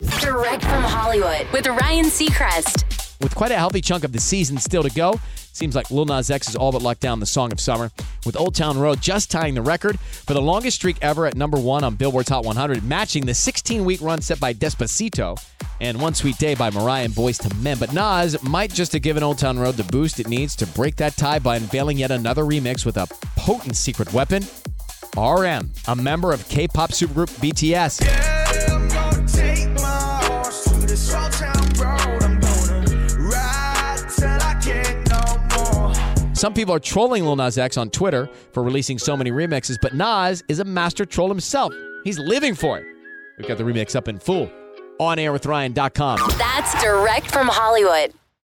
Direct from Hollywood with Ryan Seacrest. With quite a healthy chunk of the season still to go, seems like Lil Nas X is all but locked down the song of summer, with Old Town Road just tying the record for the longest streak ever at number one on Billboard's Hot 100, matching the 16 week run set by Despacito and One Sweet Day by Mariah and Boyz II Men. But Nas might just have given Old Town Road the boost it needs to break that tie by unveiling yet another remix with a potent secret weapon. RM, a member of K pop supergroup BTS. Some people are trolling Lil Nas X on Twitter for releasing so many remixes, but Nas is a master troll himself. He's living for it. We've got the remix up in full on airwithryan.com. That's direct from Hollywood.